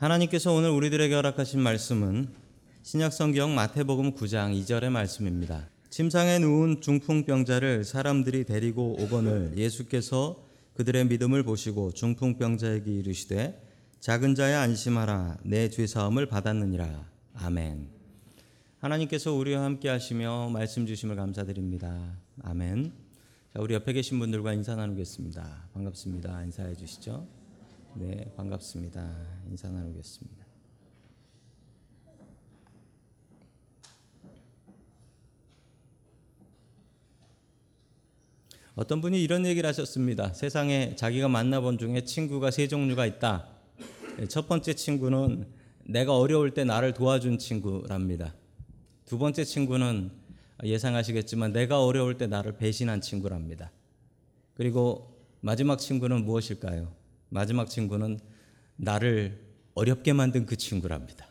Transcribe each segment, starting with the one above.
하나님께서 오늘 우리들에게 허락하신 말씀은 신약성경 마태복음 9장 2절의 말씀입니다. 침상에 누운 중풍병자를 사람들이 데리고 오거늘 예수께서 그들의 믿음을 보시고 중풍병자에게 이르시되 작은 자야 안심하라 내 죄 사함을 받았느니라 아멘. 하나님께서 우리와 함께 하시며 말씀 주심을 감사드립니다. 아멘. 자, 우리 옆에 계신 분들과 인사 나누겠습니다. 반갑습니다. 인사해 주시죠. 네, 반갑습니다. 인사 나누겠습니다. 어떤 분이 이런 얘기를 하셨습니다. 세상에 자기가 만나본 중에 친구가 세 종류가 있다. 첫 번째 친구는 내가 어려울 때 나를 도와준 친구랍니다. 두 번째 친구는 예상하시겠지만 내가 어려울 때 나를 배신한 친구랍니다. 그리고 마지막 친구는 무엇일까요? 마지막 친구는 나를 어렵게 만든 그 친구랍니다.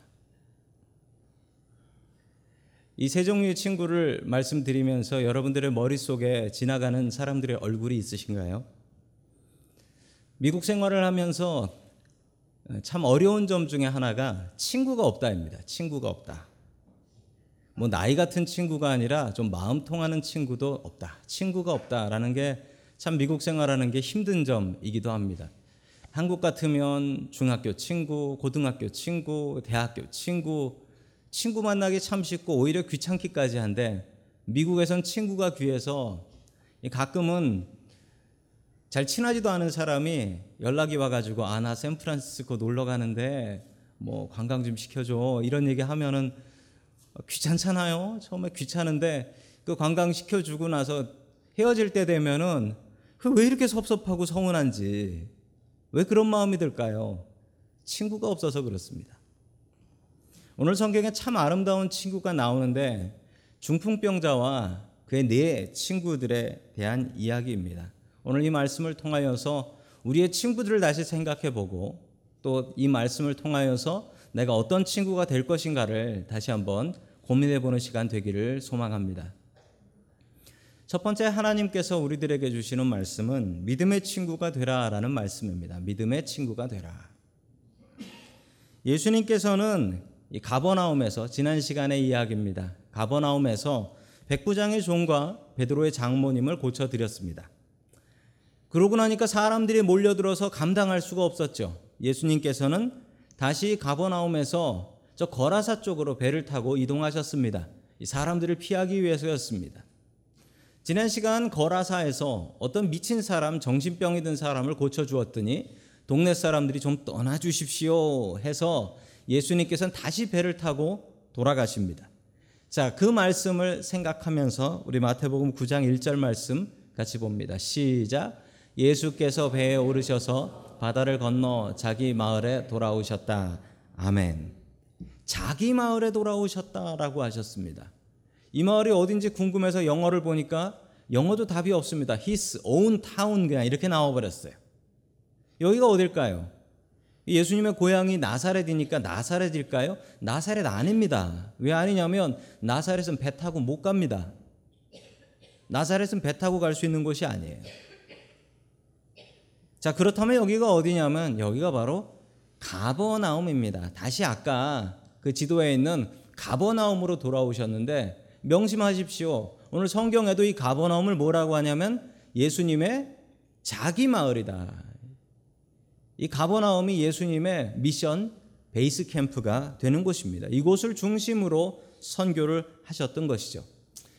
이 세 종류의 친구를 말씀드리면서 여러분들의 머릿속에 지나가는 사람들의 얼굴이 있으신가요? 미국 생활을 하면서 참 어려운 점 중에 하나가 친구가 없다입니다. 친구가 없다. 뭐 나이 같은 친구가 아니라 좀 마음 통하는 친구도 없다. 친구가 없다라는 게 참 미국 생활하는 게 힘든 점이기도 합니다. 한국 같으면 중학교 친구, 고등학교 친구, 대학교 친구, 친구 만나기 참 쉽고 오히려 귀찮기까지 한데 미국에선 친구가 귀해서 가끔은 잘 친하지도 않은 사람이 연락이 와가지고 아 나 샌프란시스코 놀러 가는데 뭐 관광 좀 시켜줘 이런 얘기 하면은 귀찮잖아요. 처음에 귀찮은데 그 관광 시켜주고 나서 헤어질 때 되면은 그 왜 이렇게 섭섭하고 서운한지 왜 그런 마음이 들까요? 친구가 없어서 그렇습니다. 오늘 성경에 참 아름다운 친구가 나오는데 중풍병자와 그의 네 친구들에 대한 이야기입니다. 오늘 이 말씀을 통하여서 우리의 친구들을 다시 생각해 보고 또 이 말씀을 통하여서 내가 어떤 친구가 될 것인가를 다시 한번 고민해 보는 시간 되기를 소망합니다. 첫 번째 하나님께서 우리들에게 주시는 말씀은 믿음의 친구가 되라라는 말씀입니다. 믿음의 친구가 되라. 예수님께서는 이 가버나움에서 지난 시간의 이야기입니다. 가버나움에서 백부장의 종과 베드로의 장모님을 고쳐 드렸습니다. 그러고 나니까 사람들이 몰려들어서 감당할 수가 없었죠. 예수님께서는 다시 가버나움에서 저 거라사 쪽으로 배를 타고 이동하셨습니다. 사람들을 피하기 위해서였습니다. 지난 시간 거라사에서 어떤 미친 사람, 정신병이 든 사람을 고쳐 주었더니 동네 사람들이 좀 떠나 주십시오 해서 예수님께서는 다시 배를 타고 돌아가십니다. 자, 그 말씀을 생각하면서 우리 마태복음 9장 1절 말씀 같이 봅니다. 시작. 예수께서 배에 오르셔서 바다를 건너 자기 마을에 돌아오셨다. 아멘. 자기 마을에 돌아오셨다라고 하셨습니다. 이 마을이 어딘지 궁금해서 영어를 보니까 영어도 답이 없습니다. His own town 그냥 이렇게 나와버렸어요. 여기가 어딜까요? 예수님의 고향이 나사렛이니까 나사렛일까요? 나사렛 아닙니다. 왜 아니냐면 나사렛은 배 타고 못 갑니다. 나사렛은 배 타고 갈 수 있는 곳이 아니에요. 자, 그렇다면 여기가 어디냐면 여기가 바로 가버나움입니다. 다시 아까 그 지도에 있는 가버나움으로 돌아오셨는데 명심하십시오. 오늘 성경에도 이 가버나움을 뭐라고 하냐면 예수님의 자기 마을이다. 이 가버나움이 예수님의 미션 베이스 캠프가 되는 곳입니다. 이곳을 중심으로 선교를 하셨던 것이죠.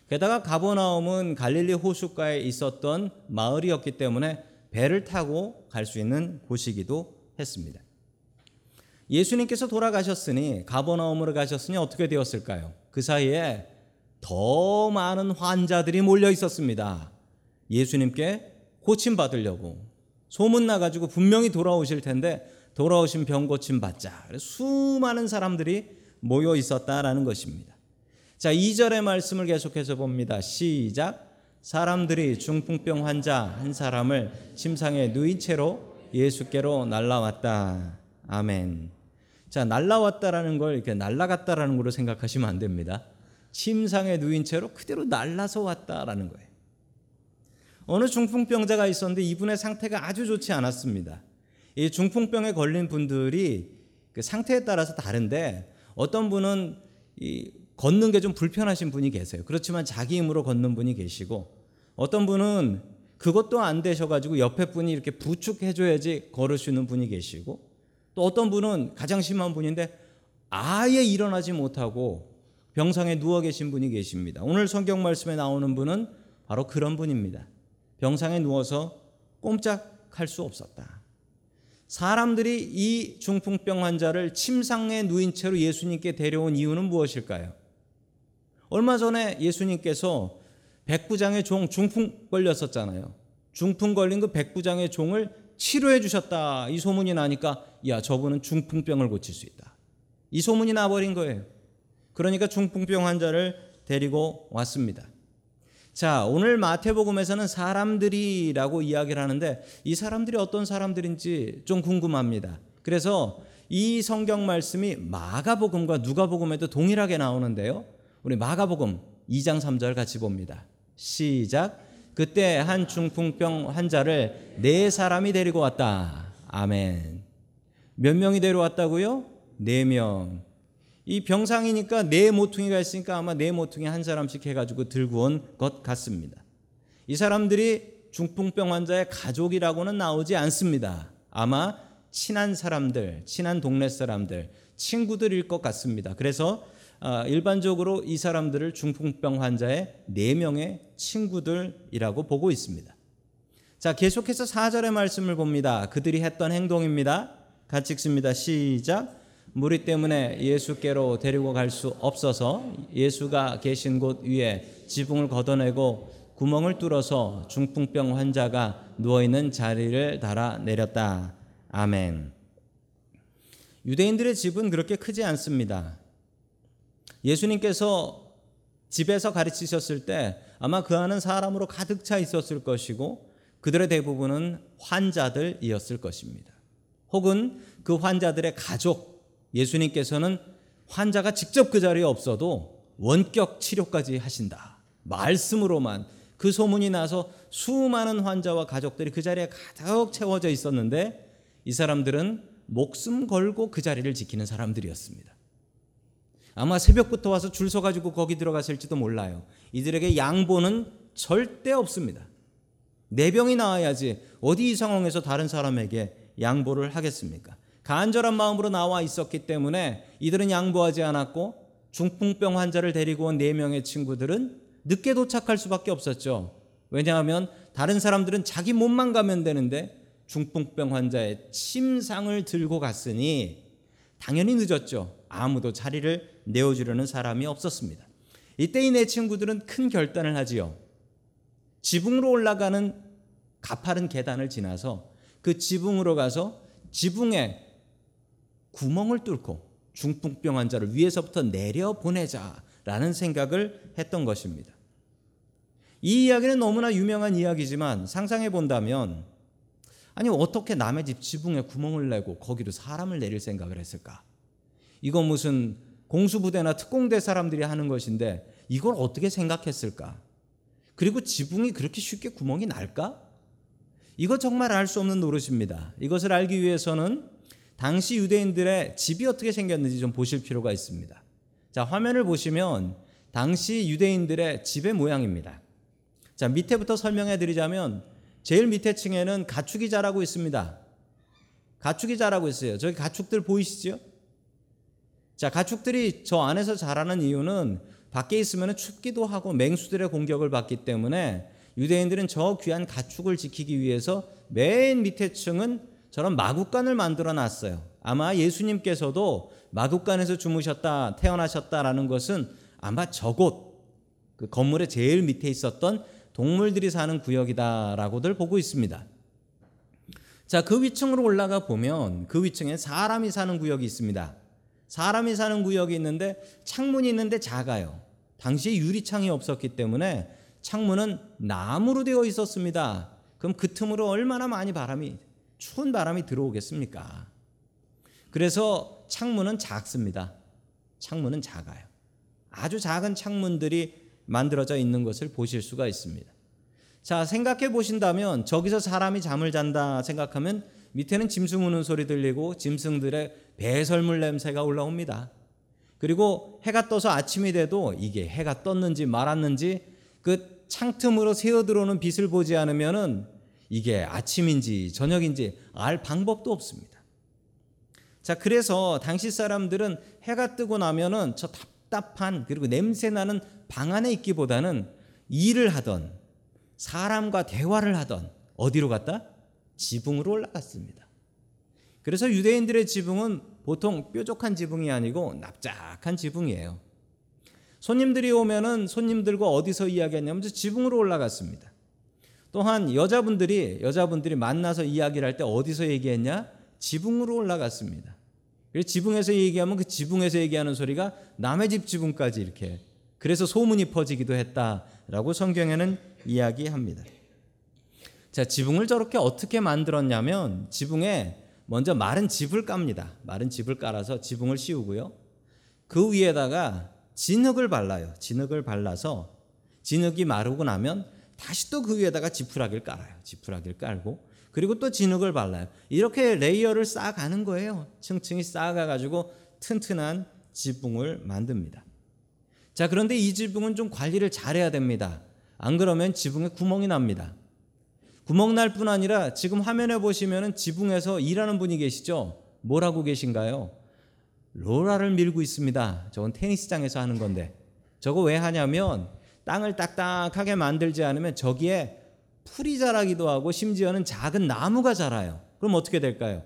게다가 가버나움은 갈릴리 호숫가에 있었던 마을이었기 때문에 배를 타고 갈 수 있는 곳이기도 했습니다. 예수님께서 돌아가셨으니 가버나움으로 가셨으니 어떻게 되었을까요? 그 사이에 더 많은 환자들이 몰려 있었습니다. 예수님께 고침 받으려고 소문 나가지고 분명히 돌아오실 텐데 돌아오신 병 고침 받자. 수많은 사람들이 모여 있었다라는 것입니다. 자, 2절의 말씀을 계속해서 봅니다. 시작. 사람들이 중풍병 환자 한 사람을 침상에 누인 채로 예수께로 날라왔다. 아멘. 자, 날라왔다라는 걸 이렇게 날라갔다라는 걸로 생각하시면 안 됩니다. 침상에 누인 채로 그대로 날라서 왔다라는 거예요. 어느 중풍병자가 있었는데 이분의 상태가 아주 좋지 않았습니다. 이 중풍병에 걸린 분들이 그 상태에 따라서 다른데 어떤 분은 이 걷는 게 좀 불편하신 분이 계세요. 그렇지만 자기 힘으로 걷는 분이 계시고 어떤 분은 그것도 안 되셔가지고 옆에 분이 이렇게 부축해줘야지 걸을 수 있는 분이 계시고 또 어떤 분은 가장 심한 분인데 아예 일어나지 못하고 병상에 누워 계신 분이 계십니다. 오늘 성경 말씀에 나오는 분은 바로 그런 분입니다. 병상에 누워서 꼼짝할 수 없었다. 사람들이 이 중풍병 환자를 침상에 누인 채로 예수님께 데려온 이유는 무엇일까요? 얼마 전에 예수님께서 백부장의 종 중풍 걸렸었잖아요. 중풍 걸린 그 백부장의 종을 치료해 주셨다. 이 소문이 나니까 야, 저분은 중풍병을 고칠 수 있다. 이 소문이 나버린 거예요. 그러니까 중풍병 환자를 데리고 왔습니다. 자, 오늘 마태복음에서는 사람들이라고 이야기를 하는데 이 사람들이 어떤 사람들인지 좀 궁금합니다. 그래서 이 성경 말씀이 마가복음과 누가복음에도 동일하게 나오는데요. 우리 마가복음 2장 3절 같이 봅니다. 시작. 그때 한 중풍병 환자를 네 사람이 데리고 왔다. 아멘. 몇 명이 데려왔다고요? 네 명. 이 병상이니까 네 모퉁이가 있으니까 아마 네 모퉁이 한 사람씩 해가지고 들고 온 것 같습니다. 이 사람들이 중풍병 환자의 가족이라고는 나오지 않습니다. 아마 친한 사람들, 친한 동네 사람들, 친구들일 것 같습니다. 그래서 아, 일반적으로 이 사람들을 중풍병 환자의 네 명의 친구들이라고 보고 있습니다. 자, 계속해서 4절의 말씀을 봅니다. 그들이 했던 행동입니다. 같이 읽습니다. 시작. 무리 때문에 예수께로 데리고 갈 수 없어서 예수가 계신 곳 위에 지붕을 걷어내고 구멍을 뚫어서 중풍병 환자가 누워 있는 자리를 달아 내렸다. 아멘. 유대인들의 집은 그렇게 크지 않습니다. 예수님께서 집에서 가르치셨을 때 아마 그 안은 사람으로 가득 차 있었을 것이고 그들의 대부분은 환자들이었을 것입니다. 혹은 그 환자들의 가족, 예수님께서는 환자가 직접 그 자리에 없어도 원격 치료까지 하신다. 말씀으로만 그 소문이 나서 수많은 환자와 가족들이 그 자리에 가득 채워져 있었는데 이 사람들은 목숨 걸고 그 자리를 지키는 사람들이었습니다. 아마 새벽부터 와서 줄 서가지고 거기 들어갔을지도 몰라요. 이들에게 양보는 절대 없습니다. 네 병이 나와야지 어디 이 상황에서 다른 사람에게 양보를 하겠습니까? 간절한 마음으로 나와 있었기 때문에 이들은 양보하지 않았고 중풍병 환자를 데리고 온 네 명의 친구들은 늦게 도착할 수밖에 없었죠. 왜냐하면 다른 사람들은 자기 몸만 가면 되는데 중풍병 환자의 침상을 들고 갔으니 당연히 늦었죠. 아무도 자리를 내어주려는 사람이 없었습니다. 이때 이 네 친구들은 큰 결단을 하지요. 지붕으로 올라가는 가파른 계단을 지나서 그 지붕으로 가서 지붕에 구멍을 뚫고 중풍병 환자를 위에서부터 내려 보내자라는 생각을 했던 것입니다. 이 이야기는 너무나 유명한 이야기지만 상상해 본다면 아니 어떻게 남의 집 지붕에 구멍을 내고 거기로 사람을 내릴 생각을 했을까? 이거 무슨 공수부대나 특공대 사람들이 하는 것인데 이걸 어떻게 생각했을까? 그리고 지붕이 그렇게 쉽게 구멍이 날까? 이거 정말 알 수 없는 노릇입니다. 이것을 알기 위해서는 당시 유대인들의 집이 어떻게 생겼는지 좀 보실 필요가 있습니다. 자, 화면을 보시면 당시 유대인들의 집의 모양입니다. 자, 밑에부터 설명해 드리자면 제일 밑에 층에는 가축이 자라고 있습니다. 가축이 자라고 있어요. 저기 가축들 보이시죠? 자, 가축들이 저 안에서 자라는 이유는 밖에 있으면 춥기도 하고 맹수들의 공격을 받기 때문에 유대인들은 저 귀한 가축을 지키기 위해서 맨 밑에 층은 저런 마국간을 만들어 놨어요. 아마 예수님께서도 마국간에서 주무셨다, 태어나셨다라는 것은 아마 저곳, 그 건물의 제일 밑에 있었던 동물들이 사는 구역이다라고들 보고 있습니다. 자, 그 위층으로 올라가 보면 그 위층에 사람이 사는 구역이 있습니다. 사람이 사는 구역이 있는데 창문이 있는데 작아요. 당시에 유리창이 없었기 때문에 창문은 나무로 되어 있었습니다. 그럼 그 틈으로 얼마나 많이 바람이 추운 바람이 들어오겠습니까? 그래서 창문은 작습니다. 창문은 작아요. 아주 작은 창문들이 만들어져 있는 것을 보실 수가 있습니다. 자, 생각해 보신다면 저기서 사람이 잠을 잔다 생각하면 밑에는 짐승 우는 소리 들리고 짐승들의 배설물 냄새가 올라옵니다. 그리고 해가 떠서 아침이 돼도 이게 해가 떴는지 말았는지 그 창틈으로 새어 들어오는 빛을 보지 않으면은 이게 아침인지 저녁인지 알 방법도 없습니다. 자, 그래서 당시 사람들은 해가 뜨고 나면은 저 답답한 그리고 냄새 나는 방 안에 있기보다는 일을 하던 사람과 대화를 하던 어디로 갔다? 지붕으로 올라갔습니다. 그래서 유대인들의 지붕은 보통 뾰족한 지붕이 아니고 납작한 지붕이에요. 손님들이 오면은 손님들과 어디서 이야기했냐면 지붕으로 올라갔습니다. 또한 여자분들이 여자분들이 만나서 이야기를 할 때 어디서 얘기했냐? 지붕으로 올라갔습니다. 그래서 지붕에서 얘기하면 그 지붕에서 얘기하는 소리가 남의 집 지붕까지 이렇게 그래서 소문이 퍼지기도 했다라고 성경에는 이야기합니다. 자, 지붕을 저렇게 어떻게 만들었냐면 지붕에 먼저 마른 짚을 깝니다. 마른 짚을 깔아서 지붕을 씌우고요. 그 위에다가 진흙을 발라요. 진흙을 발라서 진흙이 마르고 나면 다시 또 그 위에다가 지푸라기를 깔아요. 지푸라기를 깔고 그리고 또 진흙을 발라요. 이렇게 layer를 쌓아가는 거예요. 층층이 쌓아가 가지고 튼튼한 지붕을 만듭니다. 자, 그런데 이 지붕은 좀 관리를 잘해야 됩니다. 안 그러면 지붕에 구멍이 납니다. 구멍 날 뿐 아니라 지금 화면에 보시면은 지붕에서 일하는 분이 계시죠? 뭐라고 계신가요? 로라를 밀고 있습니다. 저건 테니스장에서 하는 건데. 저거 왜 하냐면 땅을 딱딱하게 만들지 않으면 저기에 풀이 자라기도 하고 심지어는 작은 나무가 자라요. 그럼 어떻게 될까요?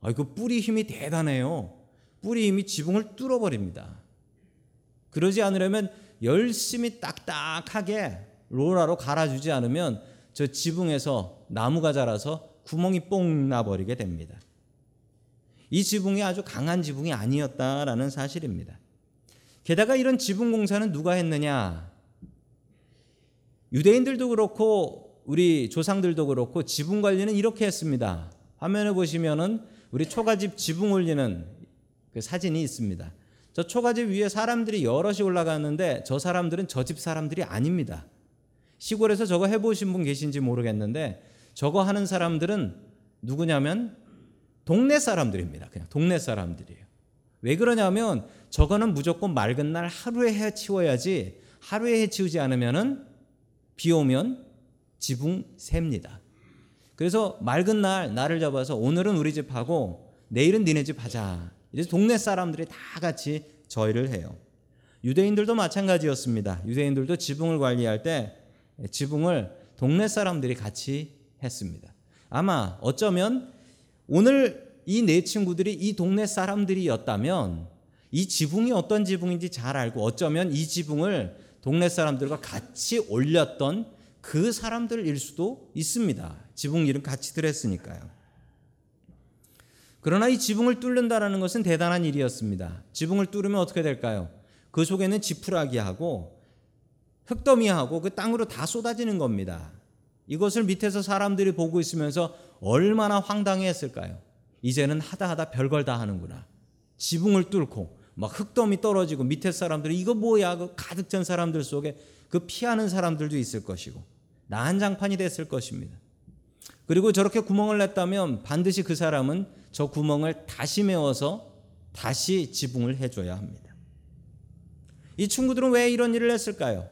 아, 그 뿌리 힘이 대단해요. 뿌리 힘이 지붕을 뚫어버립니다. 그러지 않으려면 열심히 딱딱하게 로라로 갈아주지 않으면 저 지붕에서 나무가 자라서 구멍이 뽕 나버리게 됩니다. 이 지붕이 아주 강한 지붕이 아니었다라는 사실입니다. 게다가 이런 지붕 공사는 누가 했느냐? 유대인들도 그렇고 우리 조상들도 그렇고 지붕 관리는 이렇게 했습니다. 화면에 보시면은 우리 초가집 지붕 올리는 그 사진이 있습니다. 저 초가집 위에 사람들이 여럿이 올라가는데 저 사람들은 저 집 사람들이 아닙니다. 시골에서 저거 해보신 분 계신지 모르겠는데 저거 하는 사람들은 누구냐면 동네 사람들입니다. 그냥 동네 사람들이에요. 왜 그러냐면 저거는 무조건 맑은 날 하루에 해 치워야지 하루에 해 치우지 않으면은 비 오면 지붕 셉니다. 그래서 맑은 날 나를 잡아서 오늘은 우리 집 하고 내일은 니네 집 하자. 이래서 동네 사람들이 다 같이 저희를 해요. 유대인들도 마찬가지였습니다. 유대인들도 지붕을 관리할 때 지붕을 동네 사람들이 같이 했습니다. 아마 어쩌면 오늘 이 네 친구들이 이 동네 사람들이었다면 이 지붕이 어떤 지붕인지 잘 알고 어쩌면 이 지붕을 동네 사람들과 같이 올렸던 그 사람들일 수도 있습니다. 지붕 일은 같이 들 했으니까요. 그러나 이 지붕을 뚫는다라는 것은 대단한 일이었습니다. 지붕을 뚫으면 어떻게 될까요? 그 속에는 지푸라기하고 흙더미하고 그 땅으로 다 쏟아지는 겁니다. 이것을 밑에서 사람들이 보고 있으면서 얼마나 황당했을까요? 이제는 하다 하다 별걸 다 하는구나. 지붕을 뚫고 막 흙더미 떨어지고 밑에 사람들이 이거 뭐야? 그 가득 찬 사람들 속에 그 피하는 사람들도 있을 것이고 난장판이 됐을 것입니다. 그리고 저렇게 구멍을 냈다면 반드시 그 사람은 저 구멍을 다시 메워서 다시 지붕을 해줘야 합니다. 이 친구들은 왜 이런 일을 했을까요?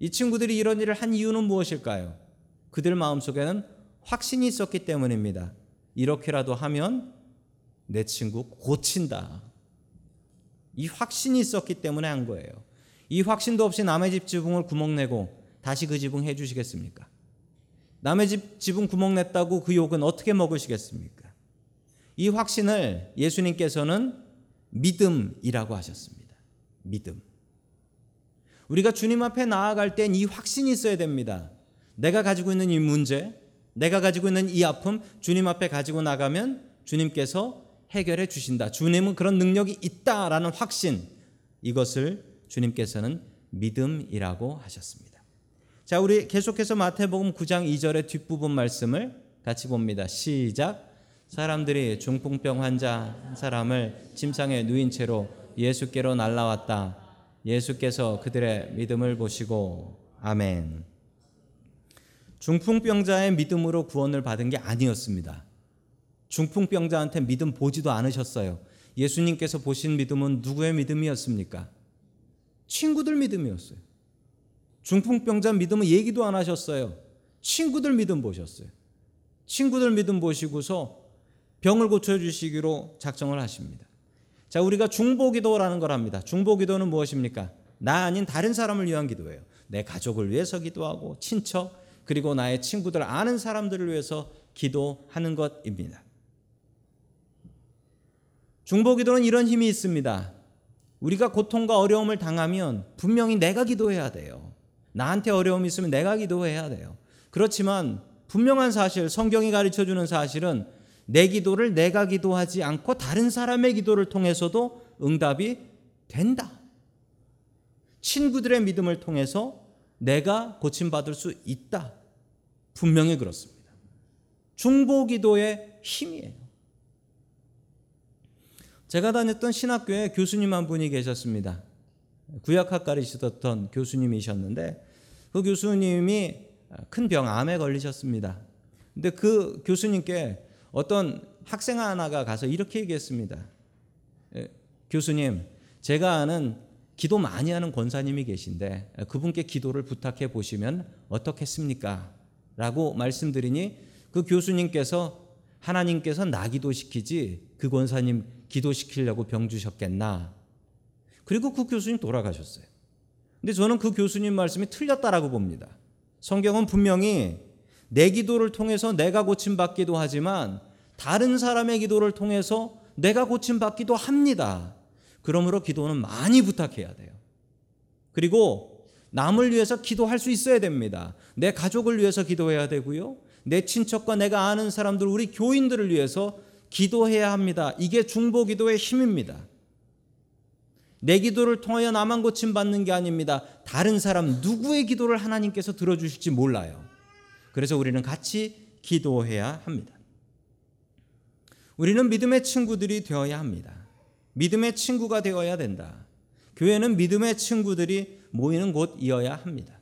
이 친구들이 이런 일을 한 이유는 무엇일까요? 그들 마음속에는 확신이 있었기 때문입니다. 이렇게라도 하면 내 친구 고친다. 이 확신이 있었기 때문에 한 거예요. 이 확신도 없이 남의 집 지붕을 구멍 내고 다시 그 지붕 해 주시겠습니까? 남의 집 지붕 구멍 냈다고 그 욕은 어떻게 먹으시겠습니까? 이 확신을 예수님께서는 믿음이라고 하셨습니다. 믿음. 우리가 주님 앞에 나아갈 땐 이 확신이 있어야 됩니다. 내가 가지고 있는 이 문제, 내가 가지고 있는 이 아픔, 주님 앞에 가지고 나가면 주님께서 해결해 주신다. 주님은 그런 능력이 있다라는 확신, 이것을 주님께서는 믿음이라고 하셨습니다. 자, 우리 계속해서 마태복음 9장 2절의 뒷부분 말씀을 같이 봅니다. 시작. 사람들이 중풍병 환자 한 사람을 침상에 누인 채로 예수께로 날라왔다. 예수께서 그들의 믿음을 보시고 아멘. 중풍병자의 믿음으로 구원을 받은 게 아니었습니다. 중풍병자한테 믿음 보지도 않으셨어요. 예수님께서 보신 믿음은 누구의 믿음이었습니까? 친구들 믿음이었어요. 중풍병자 믿음은 얘기도 안 하셨어요. 친구들 믿음 보셨어요. 친구들 믿음 보시고서 병을 고쳐주시기로 작정을 하십니다. 자, 우리가 중보기도라는 걸 합니다. 중보기도는 무엇입니까? 나 아닌 다른 사람을 위한 기도예요. 내 가족을 위해서 기도하고 친척 그리고 나의 친구들 아는 사람들을 위해서 기도하는 것입니다. 중보기도는 이런 힘이 있습니다. 우리가 고통과 어려움을 당하면 분명히 내가 기도해야 돼요. 나한테 어려움이 있으면 내가 기도해야 돼요. 그렇지만 분명한 사실, 성경이 가르쳐 주는 사실은 내 기도를 내가 기도하지 않고 다른 사람의 기도를 통해서도 응답이 된다. 친구들의 믿음을 통해서 내가 고침받을 수 있다. 분명히 그렇습니다. 중보 기도의 힘이에요. 제가 다녔던 신학교에 교수님 한 분이 계셨습니다. 구약학 가르치셨던 교수님이셨는데 그 교수님이 큰 병 암에 걸리셨습니다. 근데 그 교수님께 어떤 학생 하나가 가서 이렇게 얘기했습니다. 예, 교수님, 제가 아는 기도 많이 하는 권사님이 계신데 그분께 기도를 부탁해 보시면 어떻겠습니까? 라고 말씀드리니 그 교수님께서 하나님께서 나 기도시키지 그 권사님 기도시키려고 병 주셨겠나? 그리고 그 교수님 돌아가셨어요. 근데 저는 그 교수님 말씀이 틀렸다라고 봅니다. 성경은 분명히 내 기도를 통해서 내가 고침받기도 하지만 다른 사람의 기도를 통해서 내가 고침받기도 합니다. 그러므로 기도는 많이 부탁해야 돼요. 그리고 남을 위해서 기도할 수 있어야 됩니다. 내 가족을 위해서 기도해야 되고요. 내 친척과 내가 아는 사람들, 우리 교인들을 위해서 기도해야 합니다. 이게 중보 기도의 힘입니다. 내 기도를 통하여 나만 고침 받는 게 아닙니다. 다른 사람 누구의 기도를 하나님께서 들어주실지 몰라요. 그래서 우리는 같이 기도해야 합니다. 우리는 믿음의 친구들이 되어야 합니다. 믿음의 친구가 되어야 된다. 교회는 믿음의 친구들이 모이는 곳이어야 합니다.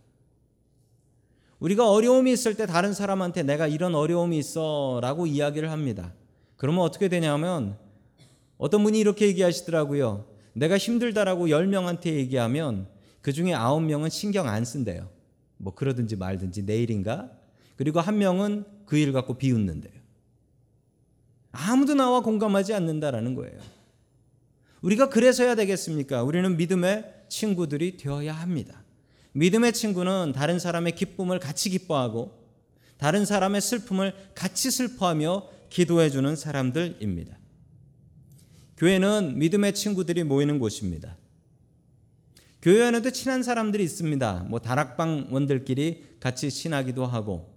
우리가 어려움이 있을 때 다른 사람한테 내가 이런 어려움이 있어 라고 이야기를 합니다. 그러면 어떻게 되냐면 어떤 분이 이렇게 얘기하시더라고요. 내가 힘들다라고 10명한테 얘기하면 그 중에 9명은 신경 안 쓴대요. 뭐 그러든지 말든지 내일인가? 그리고 한 명은 그 일 갖고 비웃는데요. 아무도 나와 공감하지 않는다라는 거예요. 우리가 그래서 해야 되겠습니까? 우리는 믿음의 친구들이 되어야 합니다. 믿음의 친구는 다른 사람의 기쁨을 같이 기뻐하고 다른 사람의 슬픔을 같이 슬퍼하며 기도해 주는 사람들입니다. 교회는 믿음의 친구들이 모이는 곳입니다. 교회 안에도 친한 사람들이 있습니다. 뭐 다락방원들끼리 같이 친하기도 하고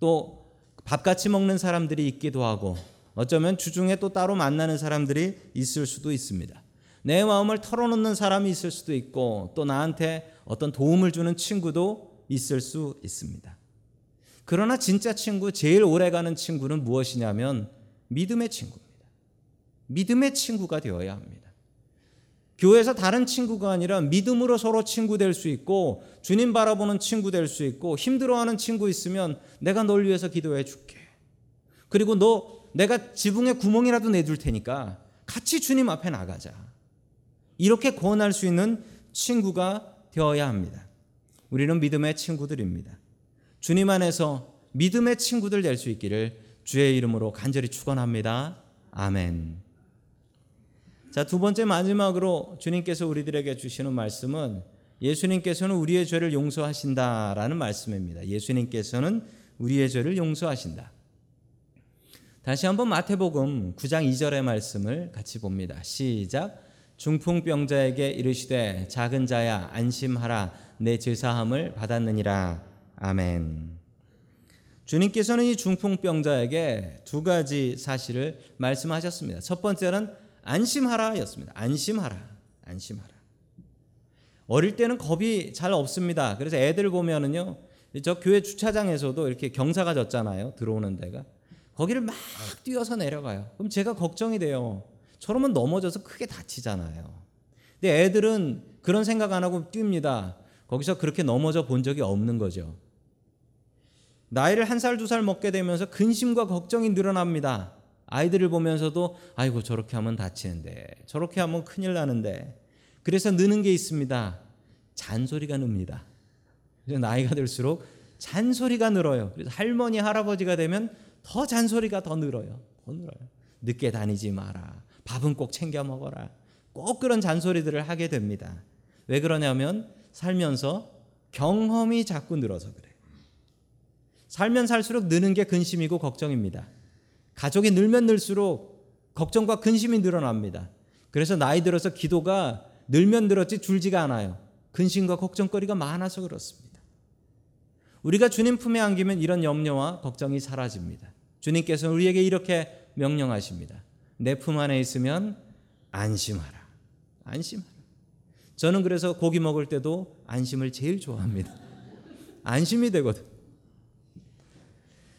또 밥 같이 먹는 사람들이 있기도 하고 어쩌면 주중에 또 따로 만나는 사람들이 있을 수도 있습니다. 내 마음을 털어놓는 사람이 있을 수도 있고 또 나한테 어떤 도움을 주는 친구도 있을 수 있습니다. 그러나 진짜 친구, 제일 오래가는 친구는 무엇이냐면 믿음의 친구입니다. 믿음의 친구가 되어야 합니다. 교회에서 다른 친구가 아니라 믿음으로 서로 친구 될 수 있고 주님 바라보는 친구 될 수 있고 힘들어하는 친구 있으면 내가 널 위해서 기도해 줄게. 그리고 너 내가 지붕에 구멍이라도 내줄 테니까 같이 주님 앞에 나가자. 이렇게 권할 수 있는 친구가 되어야 합니다. 우리는 믿음의 친구들입니다. 주님 안에서 믿음의 친구들 될 수 있기를 주의 이름으로 간절히 축원합니다. 아멘. 자, 두 번째 마지막으로 주님께서 우리들에게 주시는 말씀은 예수님께서는 우리의 죄를 용서하신다라는 말씀입니다. 예수님께서는 우리의 죄를 용서하신다. 다시 한번 마태복음 9장 2절의 말씀을 같이 봅니다. 시작. 중풍병자에게 이르시되 작은 자야 안심하라 내 죄사함을 받았느니라. 아멘. 주님께서는 이 중풍병자에게 두 가지 사실을 말씀하셨습니다. 첫 번째는 안심하라였습니다. 안심하라. 안심하라. 어릴 때는 겁이 잘 없습니다. 그래서 애들 보면은요. 저 교회 주차장에서도 이렇게 경사가 졌잖아요. 들어오는 데가. 거기를 막 뛰어서 내려가요. 그럼 제가 걱정이 돼요. 저러면 넘어져서 크게 다치잖아요. 근데 애들은 그런 생각 안 하고 뜁니다. 거기서 그렇게 넘어져 본 적이 없는 거죠. 나이를 한 살, 두 살 먹게 되면서 근심과 걱정이 늘어납니다. 아이들을 보면서도 아이고 저렇게 하면 다치는데 저렇게 하면 큰일 나는데 그래서 느는 게 있습니다. 잔소리가 늡니다. 나이가 들수록 잔소리가 늘어요. 그래서 할머니 할아버지가 되면 더 잔소리가 더 늘어요. 더 늘어요. 늦게 다니지 마라. 밥은 꼭 챙겨 먹어라. 꼭 그런 잔소리들을 하게 됩니다. 왜 그러냐면 살면서 경험이 자꾸 늘어서 그래요. 살면 살수록 느는 게 근심이고 걱정입니다. 가족이 늘면 늘수록 걱정과 근심이 늘어납니다. 그래서 나이 들어서 기도가 늘면 늘었지 줄지가 않아요. 근심과 걱정거리가 많아서 그렇습니다. 우리가 주님 품에 안기면 이런 염려와 걱정이 사라집니다. 주님께서 우리에게 이렇게 명령하십니다. 내 품 안에 있으면 안심하라. 안심하라. 저는 그래서 고기 먹을 때도 안심을 제일 좋아합니다. 안심이 되거든.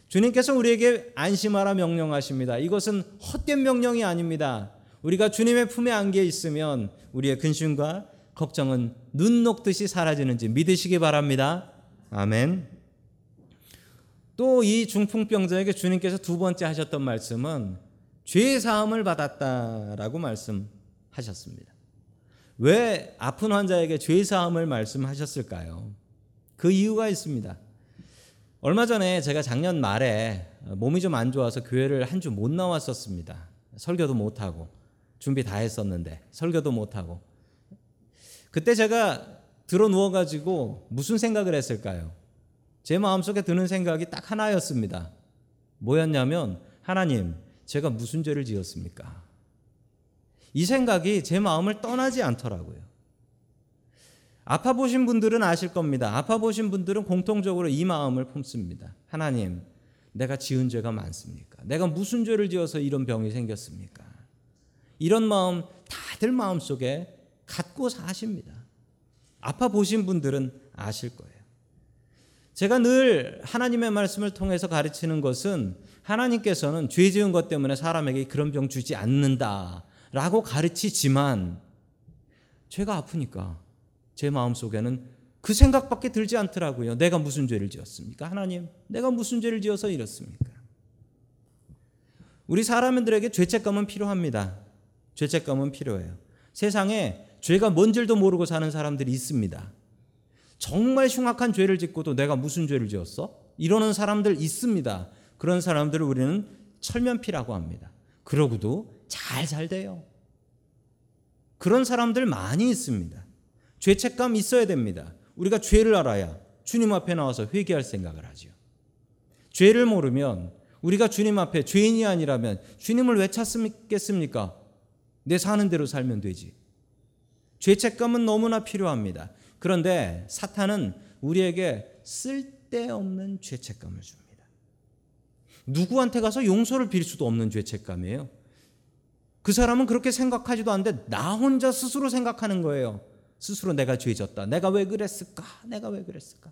주님께서 우리에게 안심하라 명령하십니다. 이것은 헛된 명령이 아닙니다. 우리가 주님의 품에 안겨 있으면 우리의 근심과 걱정은 눈 녹듯이 사라지는지 믿으시기 바랍니다. 아멘. 또 이 중풍병자에게 주님께서 두 번째 하셨던 말씀은 죄 사함을 받았다라고 말씀하셨습니다. 왜 아픈 환자에게 죄 사함을 말씀하셨을까요? 그 이유가 있습니다. 얼마 전에 제가 작년 말에 몸이 좀 안 좋아서 교회를 한 주 못 나왔었습니다. 설교도 못 하고 준비 다 했었는데 설교도 못 하고 그때 제가 들어 누워 가지고 무슨 생각을 했을까요? 제 마음속에 드는 생각이 딱 하나였습니다. 뭐였냐면 하나님, 제가 무슨 죄를 지었습니까? 이 생각이 제 마음을 떠나지 않더라고요. 아파 보신 분들은 아실 겁니다. 아파 보신 분들은 공통적으로 이 마음을 품습니다. 하나님, 내가 지은 죄가 많습니까? 내가 무슨 죄를 지어서 이런 병이 생겼습니까? 이런 마음 다들 마음속에 갖고 사십니다. 아파 보신 분들은 아실 거예요. 제가 늘 하나님의 말씀을 통해서 가르치는 것은 하나님께서는 죄 지은 것 때문에 사람에게 그런 병 주지 않는다라고 가르치지만 죄가 아프니까 제 마음속에는 그 생각밖에 들지 않더라고요. 내가 무슨 죄를 지었습니까? 하나님, 내가 무슨 죄를 지어서 이렇습니까? 우리 사람들에게 죄책감은 필요합니다. 죄책감은 필요해요. 세상에 죄가 뭔 줄도 모르고 사는 사람들이 있습니다. 정말 흉악한 죄를 짓고도 내가 무슨 죄를 지었어? 이러는 사람들 있습니다. 그런 사람들을 우리는 철면피라고 합니다. 그러고도 잘 살대요. 그런 사람들 많이 있습니다. 죄책감 있어야 됩니다. 우리가 죄를 알아야 주님 앞에 나와서 회개할 생각을 하죠. 죄를 모르면 우리가 주님 앞에 죄인이 아니라면 주님을 왜 찾겠습니까? 내 사는 대로 살면 되지. 죄책감은 너무나 필요합니다. 그런데 사탄은 우리에게 쓸데없는 죄책감을 줍니다. 누구한테 가서 용서를 빌 수도 없는 죄책감이에요. 그 사람은 그렇게 생각하지도 않는데 나 혼자 스스로 생각하는 거예요. 스스로 내가 죄졌다. 내가 왜 그랬을까? 내가 왜 그랬을까?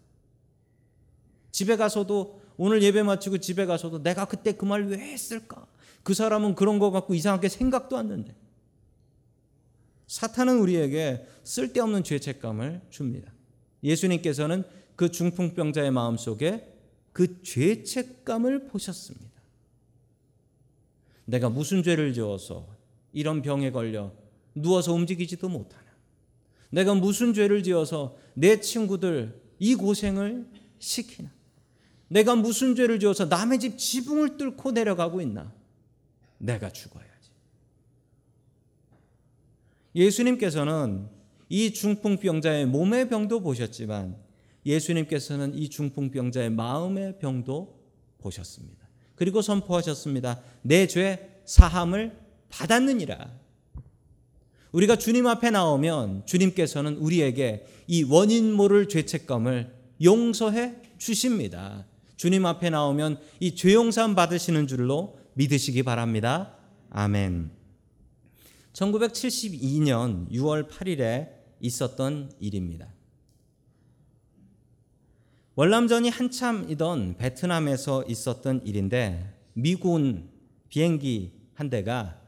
집에 가서도 오늘 예배 마치고 집에 가서도 내가 그때 그 말 왜 했을까? 그 사람은 그런 거 갖고 이상하게 생각도 않는데. 사탄은 우리에게 쓸데없는 죄책감을 줍니다. 예수님께서는 그 중풍병자의 마음 속에 그 죄책감을 보셨습니다. 내가 무슨 죄를 지어서 이런 병에 걸려 누워서 움직이지도 못하나. 내가 무슨 죄를 지어서 내 친구들 이 고생을 시키나. 내가 무슨 죄를 지어서 남의 집 지붕을 뚫고 내려가고 있나. 내가 죽어야. 예수님께서는 이 중풍병자의 몸의 병도 보셨지만 예수님께서는 이 중풍병자의 마음의 병도 보셨습니다. 그리고 선포하셨습니다. 내 죄 사함을 받았느니라. 우리가 주님 앞에 나오면 주님께서는 우리에게 이 원인 모를 죄책감을 용서해 주십니다. 주님 앞에 나오면 이 죄용산 받으시는 줄로 믿으시기 바랍니다. 아멘. 1972년 6월 8일에 있었던 일입니다. 월남전이 한참이던 베트남에서 있었던 일인데 미군 비행기 한 대가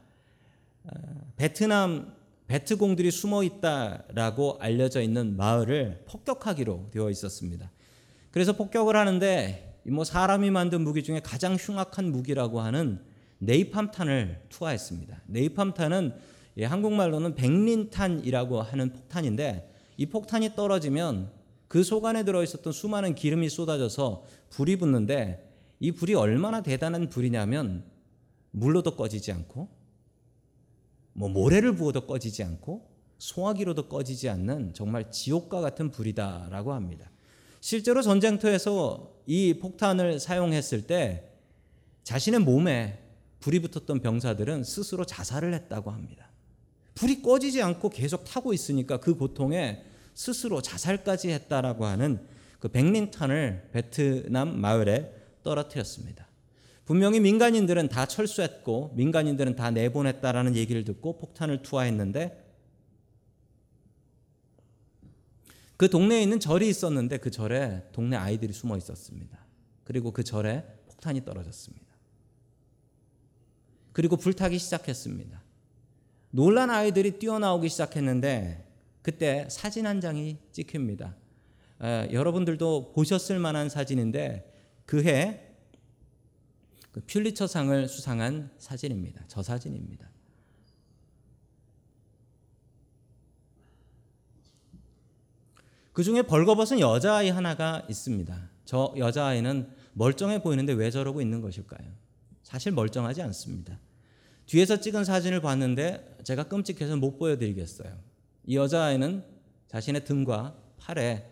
어, 베트남 베트공들이 숨어 있다라고 알려져 있는 마을을 폭격하기로 되어 있었습니다. 그래서 폭격을 하는데 뭐 사람이 만든 무기 중에 가장 흉악한 무기라고 하는 네이팜탄을 투하했습니다. 네이팜탄은 예, 한국말로는 백린탄이라고 하는 폭탄인데 이 폭탄이 떨어지면 그 속 안에 들어 있었던 수많은 기름이 쏟아져서 불이 붙는데 이 불이 얼마나 대단한 불이냐면 물로도 꺼지지 않고 뭐 모래를 부어도 꺼지지 않고 소화기로도 꺼지지 않는 정말 지옥과 같은 불이다라고 합니다. 실제로 전쟁터에서 이 폭탄을 사용했을 때 자신의 몸에 불이 붙었던 병사들은 스스로 자살을 했다고 합니다. 불이 꺼지지 않고 계속 타고 있으니까 그 고통에 스스로 자살까지 했다라고 하는 그 백린탄을 베트남 마을에 떨어뜨렸습니다. 분명히 민간인들은 다 철수했고 민간인들은 다 내보냈다라는 얘기를 듣고 폭탄을 투하했는데 그 동네에 있는 절이 있었는데 그 절에 동네 아이들이 숨어 있었습니다. 그리고 그 절에 폭탄이 떨어졌습니다. 그리고 불타기 시작했습니다. 놀란 아이들이 뛰어나오기 시작했는데 그때 사진 한 장이 찍힙니다. 에, 여러분들도 보셨을 만한 사진인데 그해 그 퓰리처상을 수상한 사진입니다. 저 사진입니다. 그 중에 벌거벗은 여자아이 하나가 있습니다. 저 여자아이는 멀쩡해 보이는데 왜 저러고 있는 것일까요? 사실 멀쩡하지 않습니다. 뒤에서 찍은 사진을 봤는데 제가 끔찍해서 못 보여드리겠어요. 이 여자아이는 자신의 등과 팔에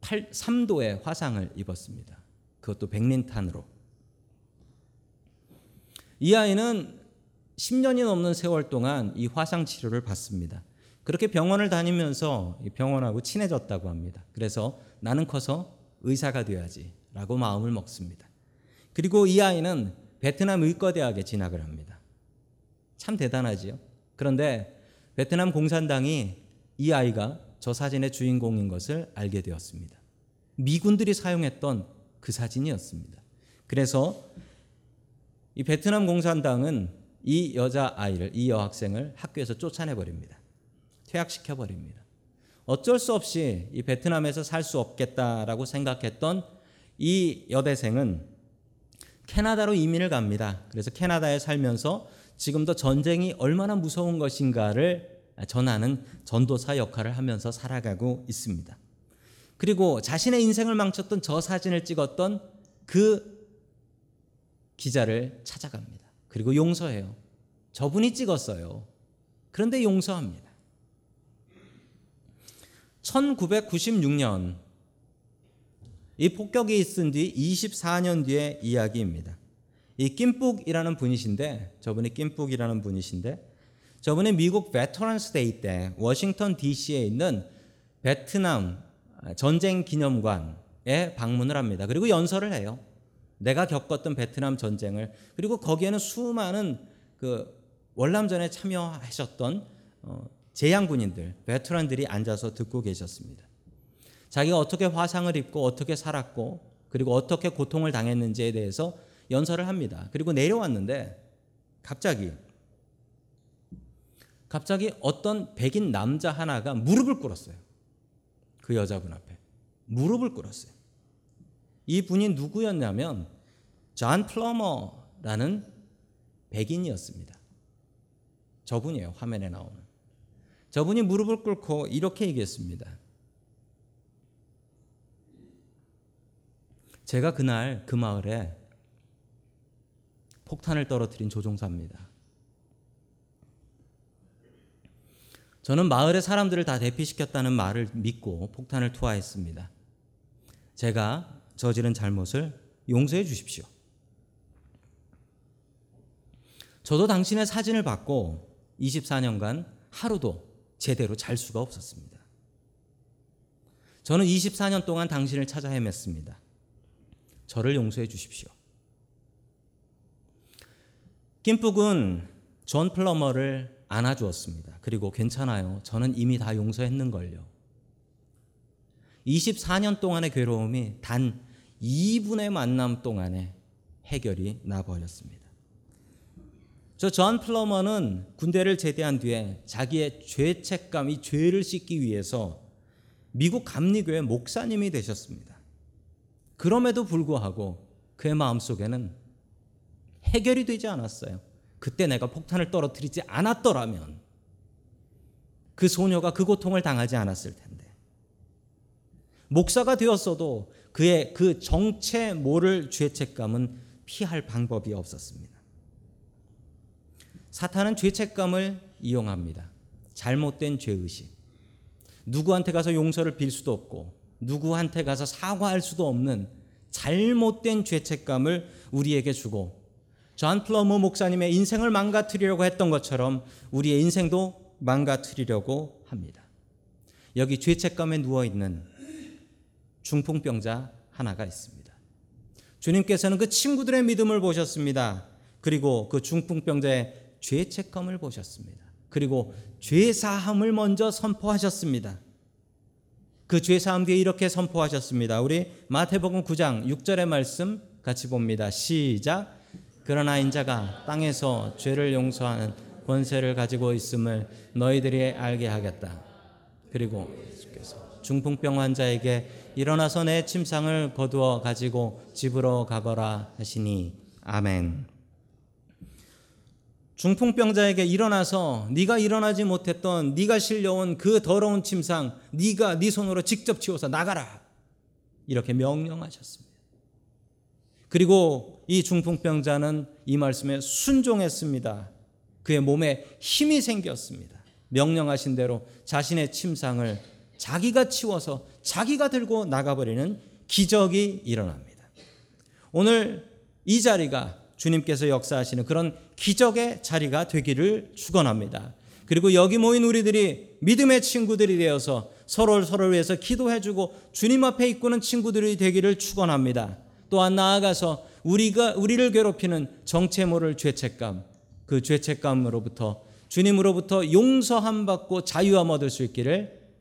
8, 3도의 화상을 입었습니다. 그것도 백린탄으로. 이 아이는 10년이 넘는 세월 동안 이 화상 치료를 받습니다. 그렇게 병원을 다니면서 병원하고 친해졌다고 합니다. 그래서 나는 커서 의사가 되어야지라고 마음을 먹습니다. 그리고 이 아이는 베트남 의과대학에 진학을 합니다. 참 대단하지요. 그런데 베트남 공산당이 이 아이가 저 사진의 주인공인 것을 알게 되었습니다. 미군들이 사용했던 그 사진이었습니다. 그래서 이 베트남 공산당은 이 여자 아이를 이 여학생을 학교에서 쫓아내 버립니다. 퇴학시켜 버립니다. 어쩔 수 없이 이 베트남에서 살 수 없겠다라고 생각했던 이 여대생은 캐나다로 이민을 갑니다. 그래서 캐나다에 살면서 지금도 전쟁이 얼마나 무서운 것인가를 전하는 전도사 역할을 하면서 살아가고 있습니다. 그리고 자신의 인생을 망쳤던 저 사진을 찍었던 그 기자를 찾아갑니다. 그리고 용서해요. 저분이 찍었어요. 그런데 용서합니다. 1996년 이 폭격이 있은 뒤 24년 뒤의 이야기입니다. 이 김푹이라는 분이신데 저분이 김푹이라는 분이신데 저분이 미국 Veterans Day 때 워싱턴 DC에 있는 베트남 전쟁 기념관에 방문을 합니다. 그리고 연설을 해요. 내가 겪었던 베트남 전쟁을 그리고 거기에는 수많은 그 월남전에 참여하셨던 어, 재향군인들, 베테랑들이 앉아서 듣고 계셨습니다. 자기가 어떻게 화상을 입고 어떻게 살았고 그리고 어떻게 고통을 당했는지에 대해서 연설을 합니다. 그리고 내려왔는데 갑자기 갑자기 어떤 백인 남자 하나가 무릎을 꿇었어요. 그 여자분 앞에 무릎을 꿇었어요. 이 분이 누구였냐면 존 플러머라는 백인이었습니다. 저분이에요. 화면에 나오는. 저분이 무릎을 꿇고 이렇게 얘기했습니다. 제가 그날 그 마을에 폭탄을 떨어뜨린 조종사입니다. 저는 마을의 사람들을 다 대피시켰다는 말을 믿고 폭탄을 투하했습니다. 제가 저지른 잘못을 용서해 주십시오. 저도 당신의 사진을 보고 24년간 하루도 제대로 잘 수가 없었습니다. 저는 24년 동안 당신을 찾아 헤맸습니다. 저를 용서해 주십시오. 김푹은 존 플러머를 안아주었습니다. 그리고 괜찮아요. 저는 이미 다 용서했는걸요. 24년 동안의 괴로움이 단 2분의 만남 동안에 해결이 나버렸습니다. 저 존 플러머는 군대를 제대한 뒤에 자기의 죄책감 이 죄를 씻기 위해서 미국 감리교회 목사님이 되셨습니다. 그럼에도 불구하고 그의 마음속에는 해결이 되지 않았어요. 그때 내가 폭탄을 떨어뜨리지 않았더라면 그 소녀가 그 고통을 당하지 않았을 텐데. 목사가 되었어도 그의 그 정체 모를 죄책감은 피할 방법이 없었습니다. 사탄은 죄책감을 이용합니다. 잘못된 죄의식. 누구한테 가서 용서를 빌 수도 없고 누구한테 가서 사과할 수도 없는 잘못된 죄책감을 우리에게 주고 존 플러머 목사님의 인생을 망가뜨리려고 했던 것처럼 우리의 인생도 망가뜨리려고 합니다. 여기 죄책감에 누워 있는 중풍병자 하나가 있습니다. 주님께서는 그 친구들의 믿음을 보셨습니다. 그리고 그 중풍병자의 죄책감을 보셨습니다. 그리고 죄사함을 먼저 선포하셨습니다. 그 죄사함 뒤에 이렇게 선포하셨습니다. 우리 마태복음 9장 6절의 말씀 같이 봅니다. 시작. 그러나 인자가 땅에서 죄를 용서하는 권세를 가지고 있음을 너희들이 알게 하겠다. 그리고 예수께서 중풍병 환자에게 일어나서 내 침상을 거두어 가지고 집으로 가거라 하시니 아멘. 중풍병자에게 일어나서 네가 일어나지 못했던 네가 실려온 그 더러운 침상 네가 네 손으로 직접 치워서 나가라 이렇게 명령하셨습니다. 그리고 이 중풍병자는 이 말씀에 순종했습니다. 그의 몸에 힘이 생겼습니다. 명령하신 대로 자신의 침상을 자기가 치워서 자기가 들고 나가버리는 기적이 일어납니다. 오늘 이 자리가 주님께서 역사하시는 그런 기적의 자리가 되기를 축원합니다. 그리고 여기 모인 우리들이 믿음의 친구들이 되어서 서로를 서로를 위해서 기도해주고 주님 앞에 이끄는 친구들이 되기를 축원합니다. 또한 나아가서 우리가 우리를 괴롭히는 정체 모를 죄책감, 그 죄책감으로부터 주님으로부터 용서함 받고 자유함 얻을 수 있기를